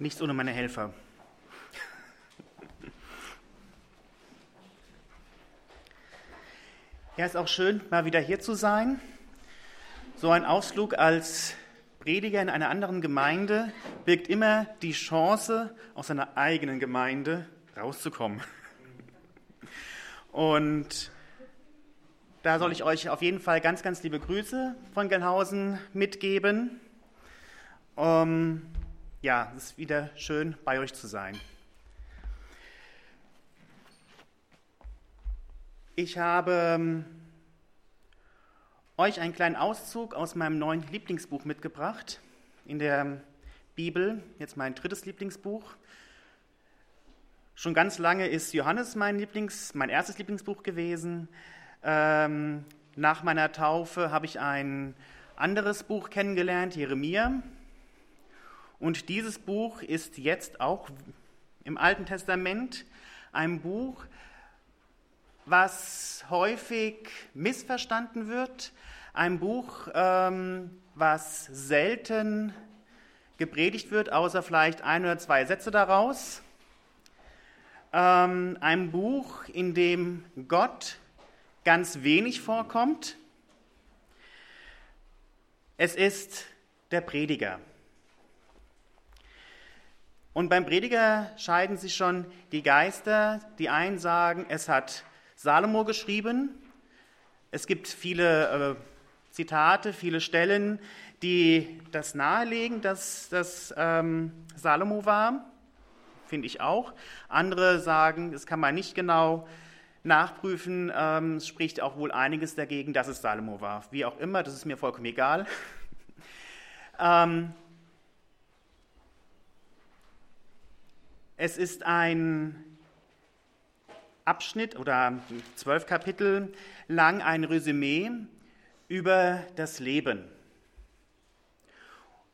Nichts ohne meine Helfer. Ja, ist auch schön, mal wieder hier zu sein. So ein Ausflug als Prediger in einer anderen Gemeinde birgt immer die Chance, aus seiner eigenen Gemeinde rauszukommen. Und da soll ich euch auf jeden Fall ganz, ganz liebe Grüße von Gelnhausen mitgeben. Um, ja, es ist wieder schön, bei euch zu sein. Ich habe ähm, euch einen kleinen Auszug aus meinem neuen Lieblingsbuch mitgebracht. In der Bibel, jetzt mein drittes Lieblingsbuch. Schon ganz lange ist Johannes mein, Lieblings-, mein erstes Lieblingsbuch gewesen. Ähm, nach meiner Taufe habe ich ein anderes Buch kennengelernt, Jeremia. Und dieses Buch ist jetzt auch im Alten Testament ein Buch, was häufig missverstanden wird, ein Buch, ähm, was selten gepredigt wird, außer vielleicht ein oder zwei Sätze daraus. Ähm, ein Buch, in dem Gott ganz wenig vorkommt. Es ist der Prediger. Und beim Prediger scheiden sich schon die Geister. Die einen sagen, es hat Salomo geschrieben. Es gibt viele äh, Zitate, viele Stellen, die das nahelegen, dass das ähm, Salomo war. Finde ich auch. Andere sagen, das kann man nicht genau nachprüfen. Ähm, es spricht auch wohl einiges dagegen, dass es Salomo war. Wie auch immer, das ist mir vollkommen egal. ähm, Es ist ein Abschnitt oder zwölf Kapitel lang ein Resümee über das Leben.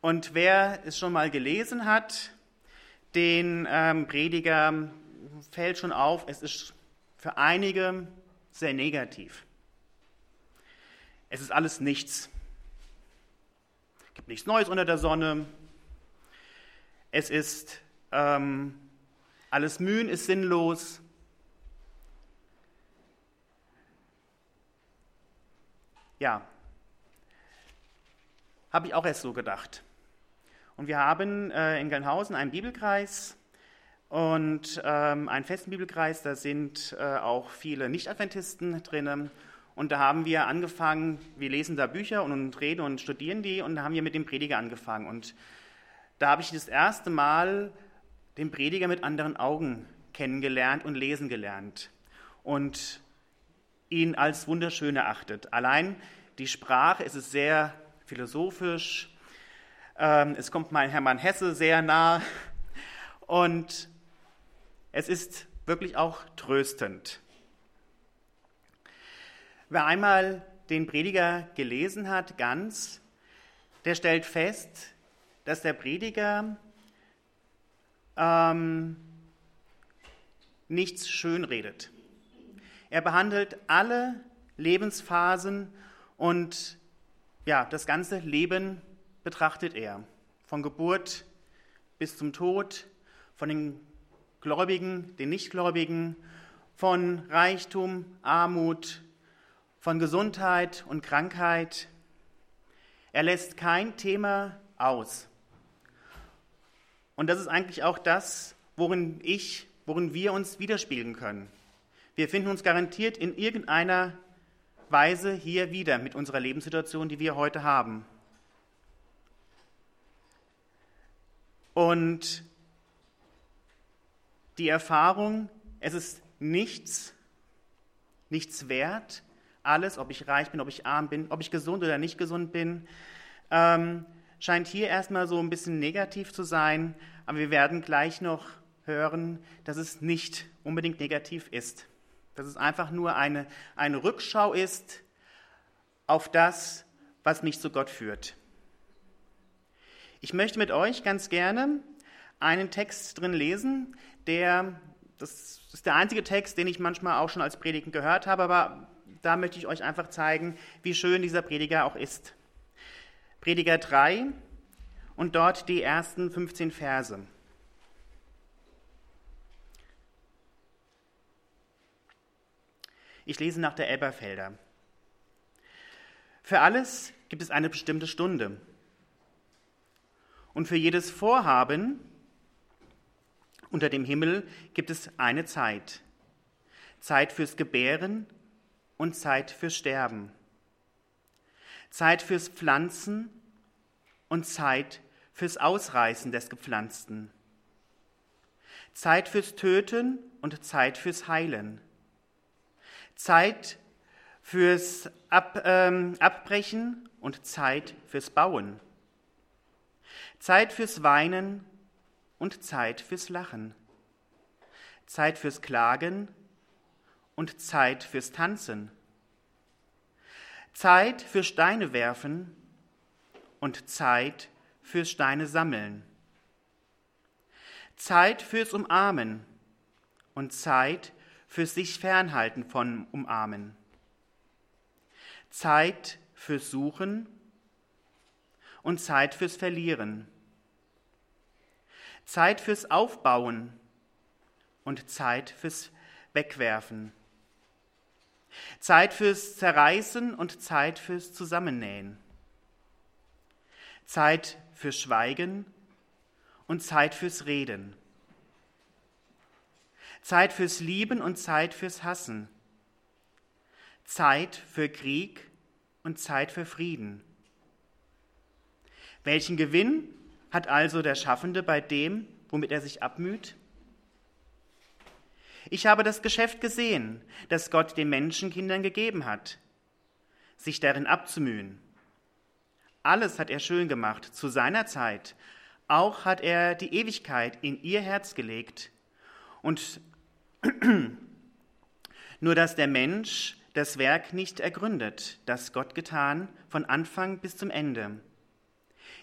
Und wer es schon mal gelesen hat, den ähm, Prediger fällt schon auf, es ist für einige sehr negativ. Es ist alles nichts. Es gibt nichts Neues unter der Sonne. Es ist ähm, alles Mühen ist sinnlos. Ja, habe ich auch erst so gedacht. Und wir haben äh, in Gelnhausen einen Bibelkreis und ähm, einen festen Bibelkreis, da sind äh, auch viele Nicht-Adventisten drinnen. Und da haben wir angefangen, wir lesen da Bücher und, und reden und studieren die und da haben wir mit dem Prediger angefangen. Und da habe ich das erste Mal den Prediger mit anderen Augen kennengelernt und lesen gelernt und ihn als wunderschön erachtet. Allein die Sprache, es ist sehr philosophisch, ähm, es kommt mein Hermann Hesse sehr nah und es ist wirklich auch tröstend. Wer einmal den Prediger gelesen hat, ganz, der stellt fest, dass der Prediger ähm, nichts schönredet. Er behandelt alle Lebensphasen und ja, das ganze Leben betrachtet er. Von Geburt bis zum Tod, von den Gläubigen, den Nichtgläubigen, von Reichtum, Armut, von Gesundheit und Krankheit. Er lässt kein Thema aus. Und das ist eigentlich auch das, worin ich, worin wir uns widerspiegeln können. Wir finden uns garantiert in irgendeiner Weise hier wieder mit unserer Lebenssituation, die wir heute haben. Und die Erfahrung, es ist nichts, nichts wert, alles, ob ich reich bin, ob ich arm bin, ob ich gesund oder nicht gesund bin, ähm, scheint hier erstmal so ein bisschen negativ zu sein, aber wir werden gleich noch hören, dass es nicht unbedingt negativ ist. Dass es einfach nur eine, eine Rückschau ist auf das, was mich zu Gott führt. Ich möchte mit euch ganz gerne einen Text drin lesen, der, das ist der einzige Text, den ich manchmal auch schon als Predigen gehört habe, aber da möchte ich euch einfach zeigen, wie schön dieser Prediger auch ist. Prediger 3 und dort die ersten 15 Verse. Ich lese nach der Elberfelder. Für alles gibt es eine bestimmte Stunde. Und für jedes Vorhaben unter dem Himmel gibt es eine Zeit. Zeit fürs Gebären und Zeit fürs Sterben. Zeit fürs Pflanzen und Zeit fürs Ausreißen des Gepflanzten. Zeit fürs Töten und Zeit fürs Heilen. Zeit fürs Ab, ähm, Abbrechen und Zeit fürs Bauen. Zeit fürs Weinen und Zeit fürs Lachen. Zeit fürs Klagen und Zeit fürs Tanzen. Zeit für Steine werfen und Zeit fürs Steine sammeln. Zeit fürs Umarmen und Zeit fürs sich fernhalten von Umarmen. Zeit fürs Suchen und Zeit fürs Verlieren. Zeit fürs Aufbauen und Zeit fürs Wegwerfen. Zeit fürs Zerreißen und Zeit fürs Zusammennähen. Zeit fürs Schweigen und Zeit fürs Reden. Zeit fürs Lieben und Zeit fürs Hassen. Zeit für Krieg und Zeit für Frieden. Welchen Gewinn hat also der Schaffende bei dem, womit er sich abmüht? Ich habe das Geschäft gesehen, das Gott den Menschenkindern gegeben hat, sich darin abzumühen. Alles hat er schön gemacht zu seiner Zeit. Auch hat er die Ewigkeit in ihr Herz gelegt. Und nur dass der Mensch das Werk nicht ergründet, das Gott getan, von Anfang bis zum Ende.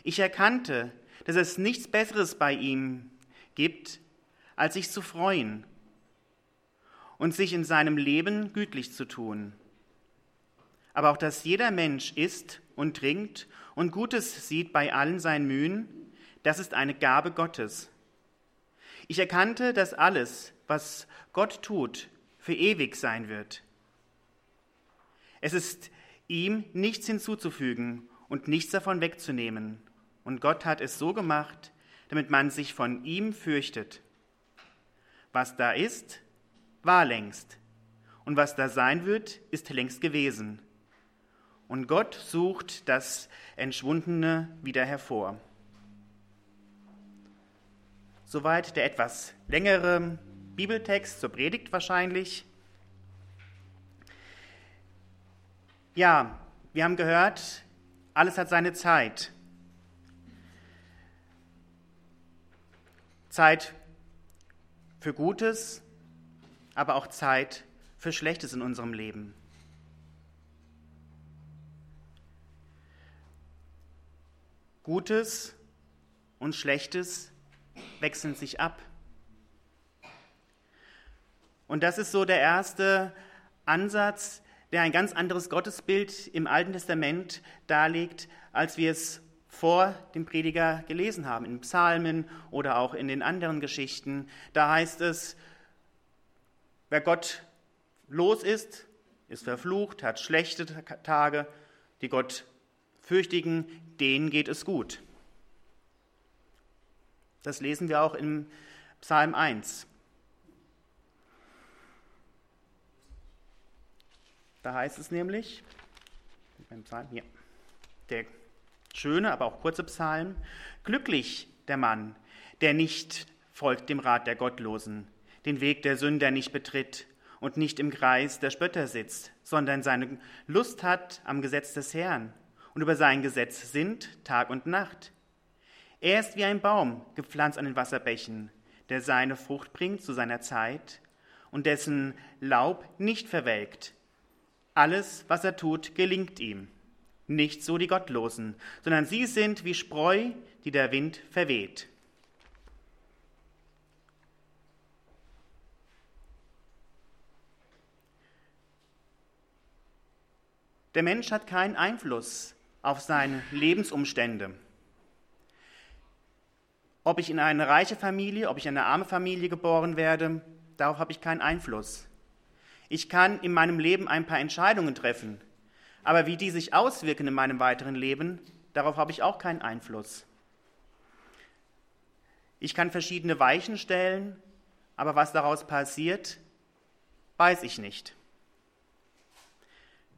Ich erkannte, dass es nichts Besseres bei ihm gibt, als sich zu freuen und sich in seinem Leben gütlich zu tun. Aber auch, dass jeder Mensch isst und trinkt und Gutes sieht bei allen seinen Mühen, das ist eine Gabe Gottes. Ich erkannte, dass alles, was Gott tut, für ewig sein wird. Es ist ihm nichts hinzuzufügen und nichts davon wegzunehmen. Und Gott hat es so gemacht, damit man sich von ihm fürchtet. Was da ist, war längst. Und was da sein wird, ist längst gewesen. Und Gott sucht das Entschwundene wieder hervor. Soweit der etwas längere Bibeltext zur Predigt wahrscheinlich. Ja, wir haben gehört, alles hat seine Zeit. Zeit für Gutes, aber auch Zeit für Schlechtes in unserem Leben. Gutes und Schlechtes wechseln sich ab. Und das ist so der erste Ansatz, der ein ganz anderes Gottesbild im Alten Testament darlegt, als wir es vor dem Prediger gelesen haben, in Psalmen oder auch in den anderen Geschichten. Da heißt es, wer Gott los ist, ist verflucht, hat schlechte Tage, die Gott fürchtigen, denen geht es gut. Das lesen wir auch im Psalm 1. Da heißt es nämlich, hier, der schöne, aber auch kurze Psalm, glücklich der Mann, der nicht folgt dem Rat der Gottlosen, den Weg der Sünder nicht betritt und nicht im Kreis der Spötter sitzt, sondern seine Lust hat am Gesetz des Herrn und über sein Gesetz sinnt Tag und Nacht. Er ist wie ein Baum, gepflanzt an den Wasserbächen, der seine Frucht bringt zu seiner Zeit und dessen Laub nicht verwelkt. Alles, was er tut, gelingt ihm. Nicht so die Gottlosen, sondern sie sind wie Spreu, die der Wind verweht. Der Mensch hat keinen Einfluss auf seine Lebensumstände. Ob ich in eine reiche Familie, ob ich in eine arme Familie geboren werde, darauf habe ich keinen Einfluss. Ich kann in meinem Leben ein paar Entscheidungen treffen, aber wie die sich auswirken in meinem weiteren Leben, darauf habe ich auch keinen Einfluss. Ich kann verschiedene Weichen stellen, aber was daraus passiert, weiß ich nicht.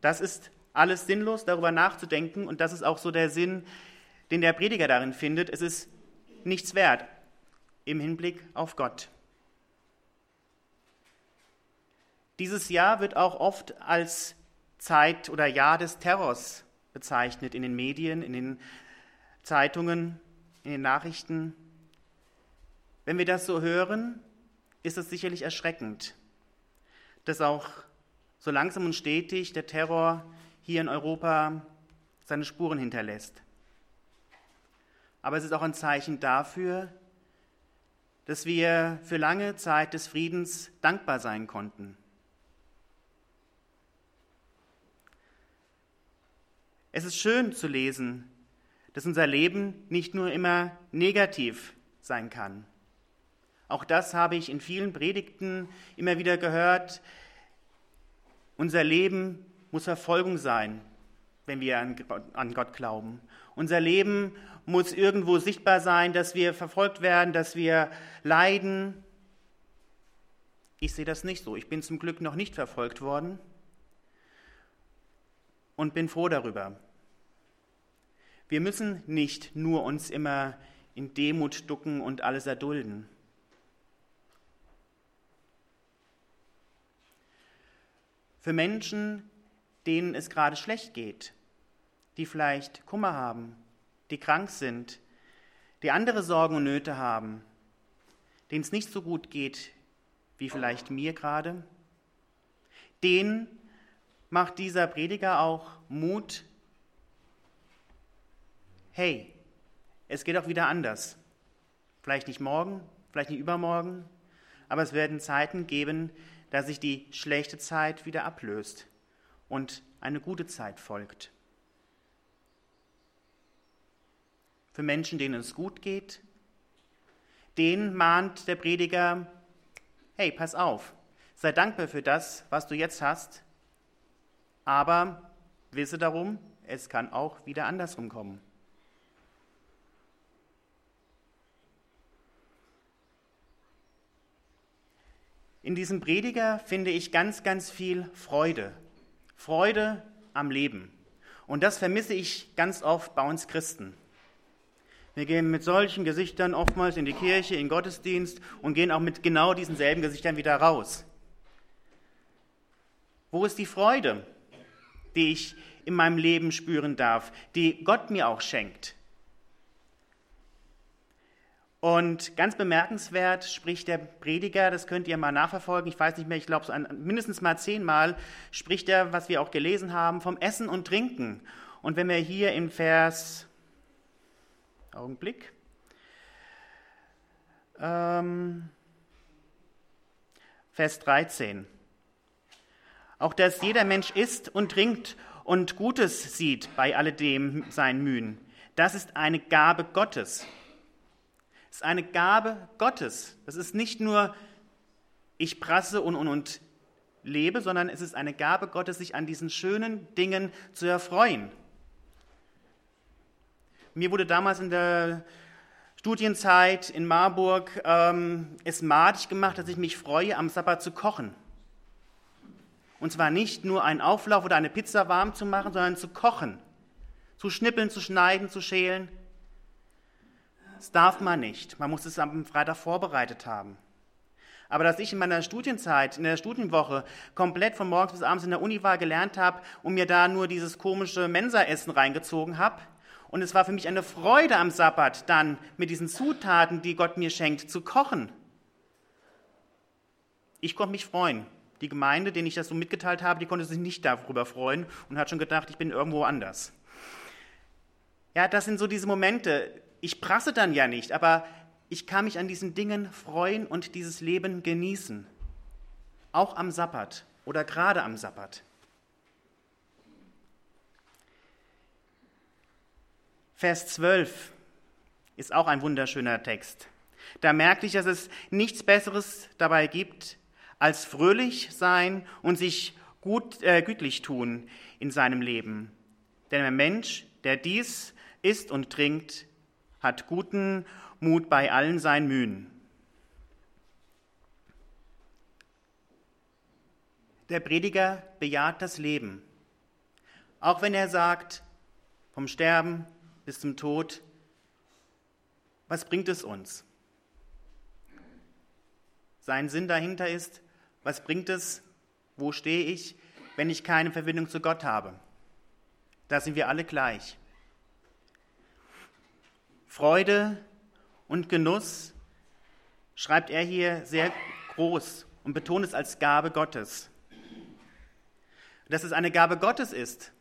Das ist alles sinnlos, darüber nachzudenken und das ist auch so der Sinn, den der Prediger darin findet. Es ist nichts wert im Hinblick auf Gott. Dieses Jahr wird auch oft als Zeit oder Jahr des Terrors bezeichnet in den Medien, in den Zeitungen, in den Nachrichten. Wenn wir das so hören, ist es sicherlich erschreckend, dass auch so langsam und stetig der Terror hier in Europa seine Spuren hinterlässt. Aber es ist auch ein Zeichen dafür, dass wir für lange Zeit des Friedens dankbar sein konnten. Es ist schön zu lesen, dass unser Leben nicht nur immer negativ sein kann. Auch das habe ich in vielen Predigten immer wieder gehört. Unser Leben muss Verfolgung sein, wenn wir an Gott glauben. Unser Leben muss irgendwo sichtbar sein, dass wir verfolgt werden, dass wir leiden. Ich sehe das nicht so. Ich bin zum Glück noch nicht verfolgt worden und bin froh darüber. Wir müssen nicht nur uns immer in Demut ducken und alles erdulden. Für Menschen, denen es gerade schlecht geht, die vielleicht Kummer haben, die krank sind, die andere Sorgen und Nöte haben, denen es nicht so gut geht wie vielleicht mir gerade, denen macht dieser Prediger auch Mut, hey, es geht auch wieder anders. Vielleicht nicht morgen, vielleicht nicht übermorgen, aber es werden Zeiten geben, da sich die schlechte Zeit wieder ablöst und eine gute Zeit folgt. Für Menschen, denen es gut geht, denen mahnt der Prediger, hey, pass auf, sei dankbar für das, was du jetzt hast, aber wisse darum, es kann auch wieder andersrum kommen. In diesem Prediger finde ich ganz, ganz viel Freude. Freude am Leben. Und das vermisse ich ganz oft bei uns Christen. Wir gehen mit solchen Gesichtern oftmals in die Kirche, in den Gottesdienst und gehen auch mit genau diesen selben Gesichtern wieder raus. Wo ist die Freude, die ich in meinem Leben spüren darf, die Gott mir auch schenkt? Und ganz bemerkenswert spricht der Prediger, das könnt ihr mal nachverfolgen, ich weiß nicht mehr, ich glaube, so mindestens mal zehnmal spricht er, was wir auch gelesen haben, vom Essen und Trinken. Und wenn wir hier im Vers, Augenblick, ähm, Vers 13, auch dass jeder Mensch isst und trinkt und Gutes sieht bei alledem sein Mühen, das ist eine Gabe Gottes. Es ist eine Gabe Gottes. Das ist nicht nur, ich prasse und, und, und lebe, sondern es ist eine Gabe Gottes, sich an diesen schönen Dingen zu erfreuen. Mir wurde damals in der Studienzeit in Marburg ähm, es madig gemacht, dass ich mich freue, am Sabbat zu kochen. Und zwar nicht nur einen Auflauf oder eine Pizza warm zu machen, sondern zu kochen, zu schnippeln, zu schneiden, zu schälen. Das darf man nicht. Man muss es am Freitag vorbereitet haben. Aber dass ich in meiner Studienzeit, in der Studienwoche, komplett von morgens bis abends in der Uni war, gelernt habe und mir da nur dieses komische Mensaessen reingezogen habe, und es war für mich eine Freude am Sabbat, dann mit diesen Zutaten, die Gott mir schenkt, zu kochen. Ich konnte mich freuen. Die Gemeinde, denen ich das so mitgeteilt habe, die konnte sich nicht darüber freuen und hat schon gedacht, ich bin irgendwo anders. Ja, das sind so diese Momente, ich prasse dann ja nicht, aber ich kann mich an diesen Dingen freuen und dieses Leben genießen. Auch am Sabbat oder gerade am Sabbat. Vers 12 ist auch ein wunderschöner Text. Da merke ich, dass es nichts Besseres dabei gibt, als fröhlich sein und sich gut, äh, gütlich tun in seinem Leben. Denn ein Mensch, der dies isst und trinkt, hat guten Mut bei allen seinen Mühen. Der Prediger bejaht das Leben. Auch wenn er sagt, vom Sterben bis zum Tod, was bringt es uns? Sein Sinn dahinter ist, was bringt es, wo stehe ich, wenn ich keine Verbindung zu Gott habe? Da sind wir alle gleich. Freude und Genuss schreibt er hier sehr groß und betont es als Gabe Gottes. Dass es eine Gabe Gottes ist,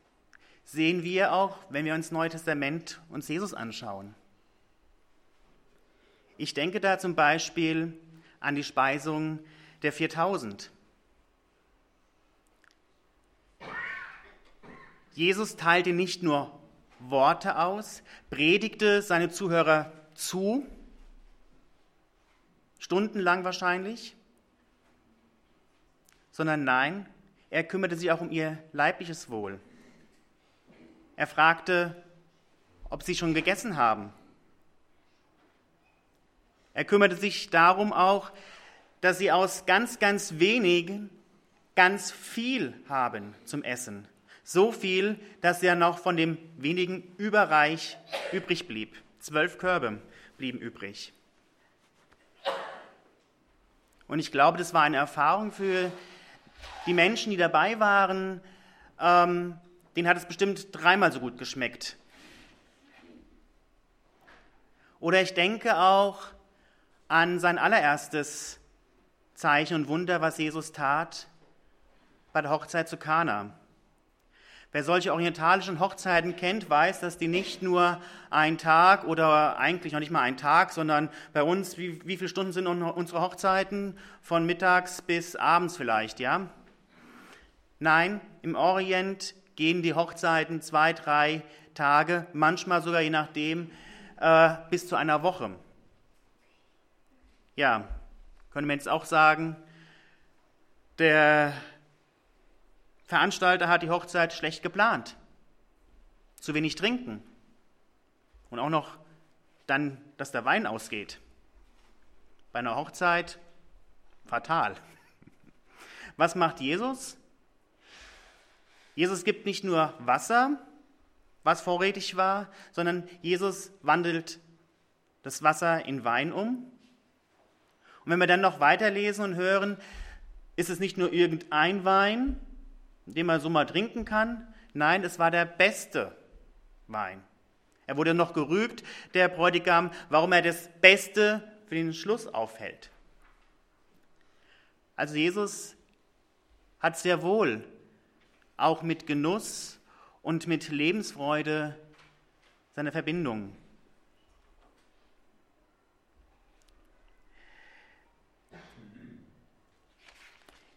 sehen wir auch, wenn wir uns Neue Testament und Jesus anschauen. Ich denke da zum Beispiel an die Speisung der 4000. Jesus teilte nicht nur Worte aus, predigte seine Zuhörer zu, stundenlang wahrscheinlich, sondern nein, er kümmerte sich auch um ihr leibliches Wohl. Er fragte, ob sie schon gegessen haben er kümmerte sich darum auch, dass sie aus ganz, ganz wenigen ganz viel haben zum Essen. So viel, dass ja noch von dem wenigen Überreich übrig blieb. Zwölf Körbe blieben übrig. Und ich glaube, das war eine Erfahrung für die Menschen, die dabei waren. Ähm, denen hat es bestimmt dreimal so gut geschmeckt. Oder ich denke auch an sein allererstes Zeichen und Wunder, was Jesus tat bei der Hochzeit zu Kana. Wer solche orientalischen Hochzeiten kennt, weiß, dass die nicht nur ein Tag oder eigentlich noch nicht mal ein Tag, sondern bei uns, wie, wie viele Stunden sind unsere Hochzeiten? Von mittags bis abends vielleicht, ja? Nein, im Orient gehen die Hochzeiten zwei, drei Tage, manchmal sogar je nachdem, äh, bis zu einer Woche. Ja, könnte man jetzt auch sagen, der Veranstalter hat die Hochzeit schlecht geplant. Zu wenig trinken. Und auch noch dann, dass der Wein ausgeht. Bei einer Hochzeit fatal. Was macht Jesus? Jesus gibt nicht nur Wasser, was vorrätig war, sondern Jesus wandelt das Wasser in Wein um und wenn wir dann noch weiterlesen und hören, ist es nicht nur irgendein Wein, den man so mal trinken kann. Nein, es war der beste Wein. Er wurde noch gerügt, der Bräutigam, warum er das Beste für den Schluss aufhält. Also Jesus hat sehr wohl auch mit Genuss und mit Lebensfreude seine Verbindung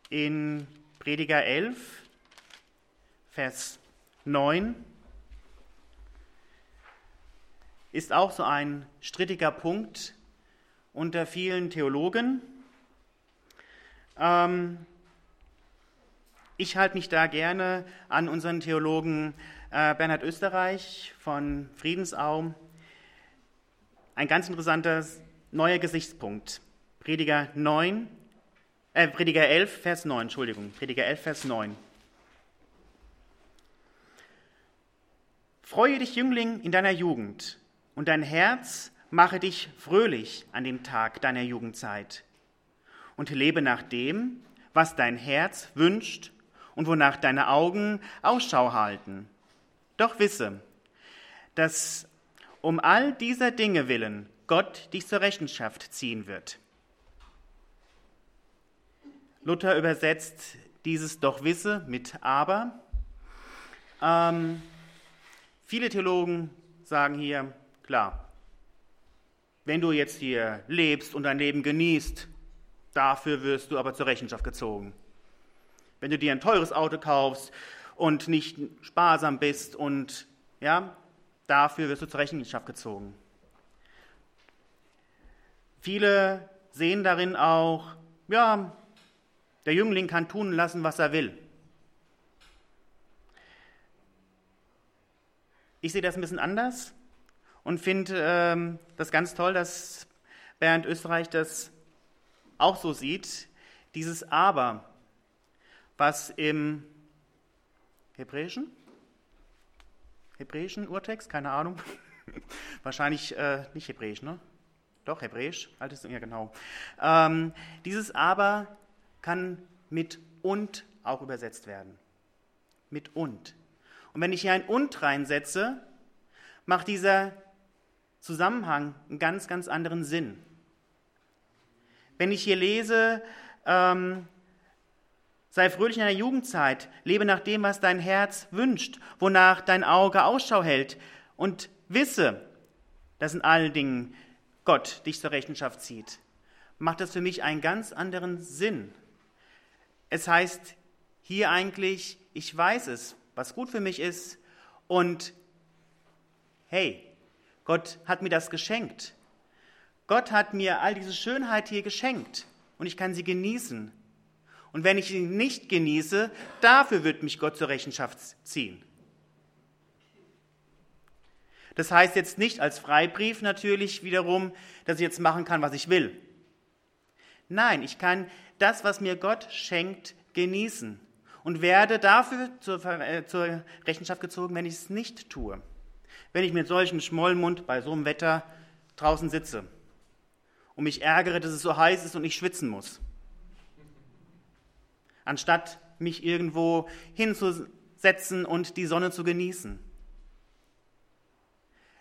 in Prediger 11, Vers 9 ist auch so ein strittiger Punkt unter vielen Theologen. Ähm, ich halte mich da gerne an unseren Theologen äh, Bernhard Österreich von Friedensau. Ein ganz interessanter neuer Gesichtspunkt. Prediger 9, äh, Prediger 11, Vers 9, Entschuldigung, Prediger 11, Vers 9. Freue dich, Jüngling, in deiner Jugend, und dein Herz mache dich fröhlich an dem Tag deiner Jugendzeit. Und lebe nach dem, was dein Herz wünscht und wonach deine Augen Ausschau halten. Doch wisse, dass um all dieser Dinge willen Gott dich zur Rechenschaft ziehen wird. Luther übersetzt dieses doch wisse mit aber. Ähm, viele Theologen sagen hier, klar, wenn du jetzt hier lebst und dein Leben genießt, dafür wirst du aber zur Rechenschaft gezogen. Wenn du dir ein teures Auto kaufst und nicht sparsam bist und ja, dafür wirst du zur Rechenschaft gezogen. Viele sehen darin auch, ja, Der Jüngling kann tun lassen, was er will. Ich sehe das ein bisschen anders und finde ähm, das ganz toll, dass Bernd Österreich das auch so sieht. Dieses Aber, was im Hebräischen, Hebräischen Urtext, keine Ahnung, wahrscheinlich äh, nicht Hebräisch, ne? Doch, Hebräisch, altes, ja genau. Ähm, dieses Aber kann mit und auch übersetzt werden. Mit und. Und wenn ich hier ein und reinsetze, macht dieser Zusammenhang einen ganz, ganz anderen Sinn. Wenn ich hier lese, ähm, sei fröhlich in deiner Jugendzeit, lebe nach dem, was dein Herz wünscht, wonach dein Auge Ausschau hält und wisse, dass in allen Dingen Gott dich zur Rechenschaft zieht, macht das für mich einen ganz anderen Sinn. Es heißt hier eigentlich, ich weiß es, was gut für mich ist und hey, Gott hat mir das geschenkt. Gott hat mir all diese Schönheit hier geschenkt und ich kann sie genießen. Und wenn ich sie nicht genieße, dafür wird mich Gott zur Rechenschaft ziehen. Das heißt jetzt nicht als Freibrief natürlich wiederum, dass ich jetzt machen kann, was ich will. Nein, ich kann das, was mir Gott schenkt, genießen und werde dafür zur, äh, zur Rechenschaft gezogen, wenn ich es nicht tue. Wenn ich mit solchem Schmollmund bei so einem Wetter draußen sitze und mich ärgere, dass es so heiß ist und ich schwitzen muss. Anstatt mich irgendwo hinzusetzen und die Sonne zu genießen.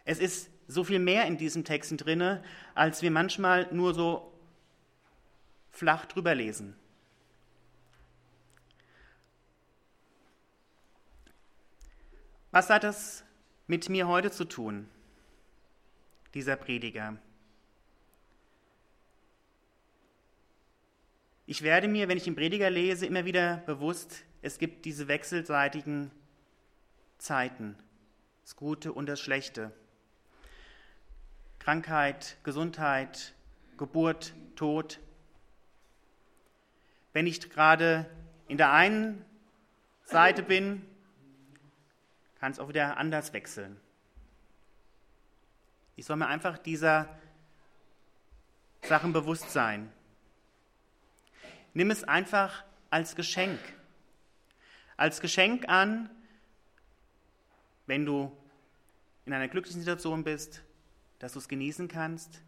Es ist so viel mehr in diesen Texten drinne, als wir manchmal nur so flach drüber lesen. Was hat das mit mir heute zu tun, dieser Prediger? Ich werde mir, wenn ich den Prediger lese, immer wieder bewusst, es gibt diese wechselseitigen Zeiten, das Gute und das Schlechte. Krankheit, Gesundheit, Geburt, Tod. Wenn ich gerade in der einen Seite bin, kann es auch wieder anders wechseln. Ich soll mir einfach dieser Sachen bewusst sein. Nimm es einfach als Geschenk. Als Geschenk an, wenn du in einer glücklichen Situation bist, dass du es genießen kannst,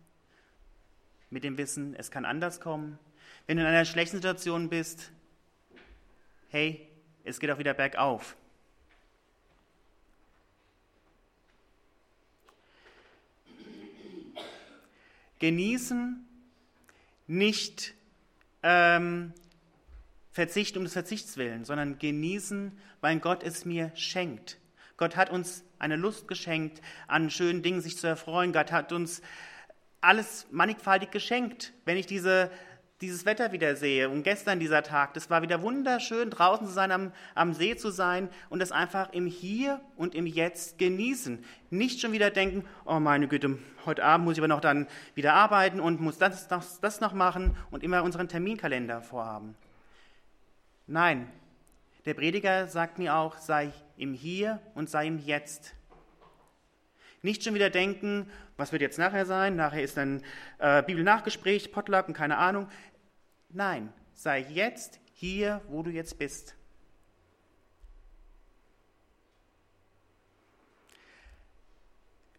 mit dem Wissen, es kann anders kommen. Wenn du in einer schlechten Situation bist, hey, es geht auch wieder bergauf. Genießen, nicht ähm, verzichten um des Verzichts willen, sondern genießen, weil Gott es mir schenkt. Gott hat uns eine Lust geschenkt, an schönen Dingen sich zu erfreuen. Gott hat uns alles mannigfaltig geschenkt. Wenn ich diese dieses Wetter wieder sehe und gestern dieser Tag, das war wieder wunderschön, draußen zu sein, am, am See zu sein und das einfach im Hier und im Jetzt genießen. Nicht schon wieder denken, oh meine Güte, heute Abend muss ich aber noch dann wieder arbeiten und muss das, das, das noch machen und immer unseren Terminkalender vorhaben. Nein, der Prediger sagt mir auch, sei im Hier und sei im Jetzt. Nicht schon wieder denken, was wird jetzt nachher sein? Nachher ist ein äh, Bibelnachgespräch, Potluck und keine Ahnung. Nein, sei jetzt hier, wo du jetzt bist.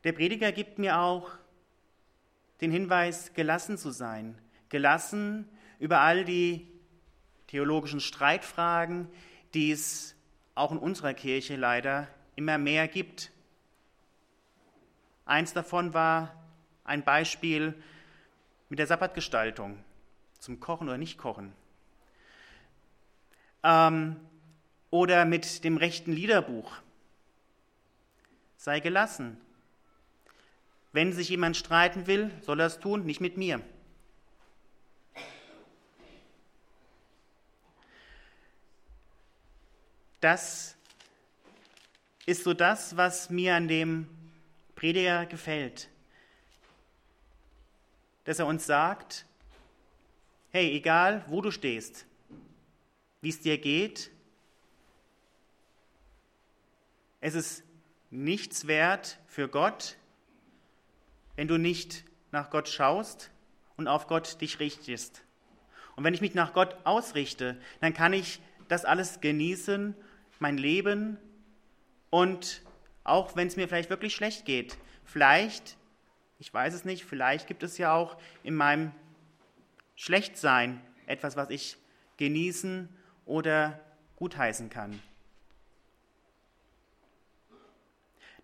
Der Prediger gibt mir auch den Hinweis, gelassen zu sein. Gelassen über all die theologischen Streitfragen, die es auch in unserer Kirche leider immer mehr gibt. Eins davon war ein Beispiel mit der Sabbatgestaltung zum Kochen oder nicht Kochen. Ähm, oder mit dem rechten Liederbuch. Sei gelassen. Wenn sich jemand streiten will, soll er es tun, nicht mit mir. Das ist so das, was mir an dem Prediger gefällt. Dass er uns sagt, hey, egal wo du stehst, wie es dir geht. Es ist nichts wert für Gott, wenn du nicht nach Gott schaust und auf Gott dich richtest. Und wenn ich mich nach Gott ausrichte, dann kann ich das alles genießen, mein Leben und auch wenn es mir vielleicht wirklich schlecht geht, vielleicht, ich weiß es nicht, vielleicht gibt es ja auch in meinem Schlechtsein etwas, was ich genießen oder gutheißen kann.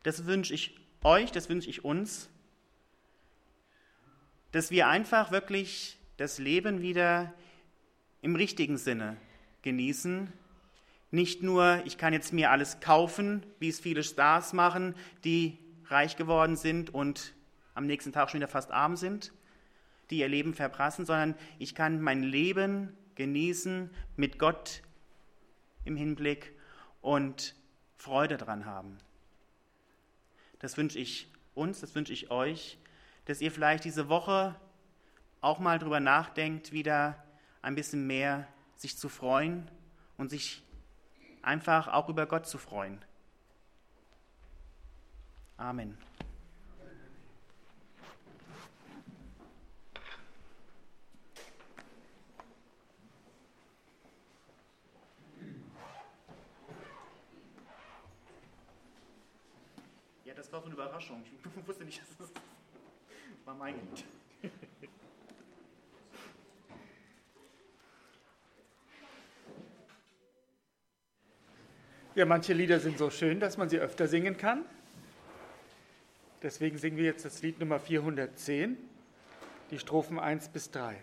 Das wünsche ich euch, das wünsche ich uns, dass wir einfach wirklich das Leben wieder im richtigen Sinne genießen. Nicht nur, ich kann jetzt mir alles kaufen, wie es viele Stars machen, die reich geworden sind und am nächsten Tag schon wieder fast arm sind, die ihr Leben verprassen, sondern ich kann mein Leben genießen mit Gott im Hinblick und Freude dran haben. Das wünsche ich uns, das wünsche ich euch, dass ihr vielleicht diese Woche auch mal drüber nachdenkt, wieder ein bisschen mehr sich zu freuen und sich einfach auch über Gott zu freuen. Amen. Ja, das war so eine Überraschung. Ich wusste nicht, dass das war mein Lied. Ja, manche Lieder sind so schön, dass man sie öfter singen kann. Deswegen singen wir jetzt das Lied Nummer 410, die Strophen 1 bis 3.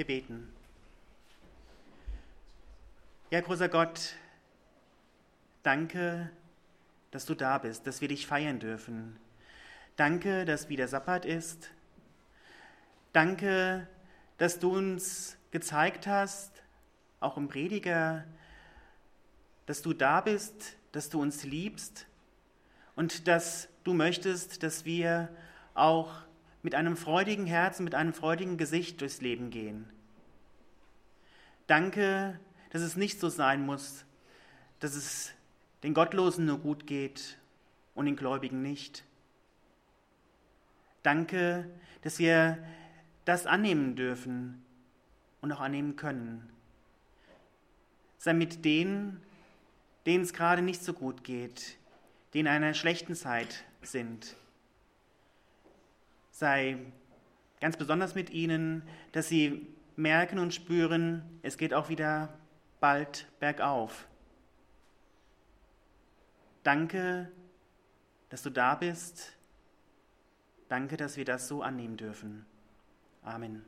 Wir beten. Ja, großer Gott, danke, dass du da bist, dass wir dich feiern dürfen. Danke, dass wieder Sabbat ist. Danke, dass du uns gezeigt hast, auch im Prediger, dass du da bist, dass du uns liebst und dass du möchtest, dass wir auch mit einem freudigen Herzen, mit einem freudigen Gesicht durchs Leben gehen. Danke, dass es nicht so sein muss, dass es den Gottlosen nur gut geht und den Gläubigen nicht. Danke, dass wir das annehmen dürfen und auch annehmen können. Sei mit denen, denen es gerade nicht so gut geht, die in einer schlechten Zeit sind. Sei ganz besonders mit ihnen, dass sie merken und spüren, es geht auch wieder bald bergauf. Danke, dass du da bist. Danke, dass wir das so annehmen dürfen. Amen.